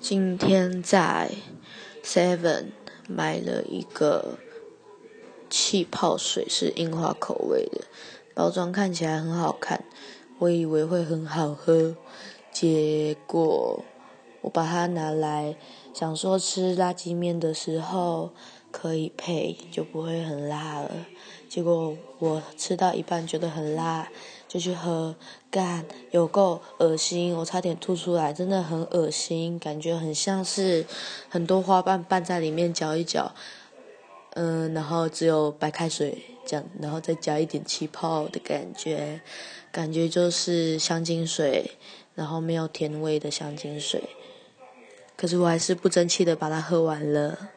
今天在 Seven 买了一个气泡水，是樱花口味的，包装看起来很好看，我以为会很好喝，结果我把它拿来想说吃辣鸡面的时候可以配，就不会很辣了。结果我吃到一半觉得很辣，就去喝，干有够恶心，我差点吐出来，真的很恶心，感觉很像是很多花瓣拌在里面搅一搅，嗯，然后只有白开水这样，然后再加一点气泡的感觉，感觉就是香精水，然后没有甜味的香精水，可是我还是不争气的把它喝完了。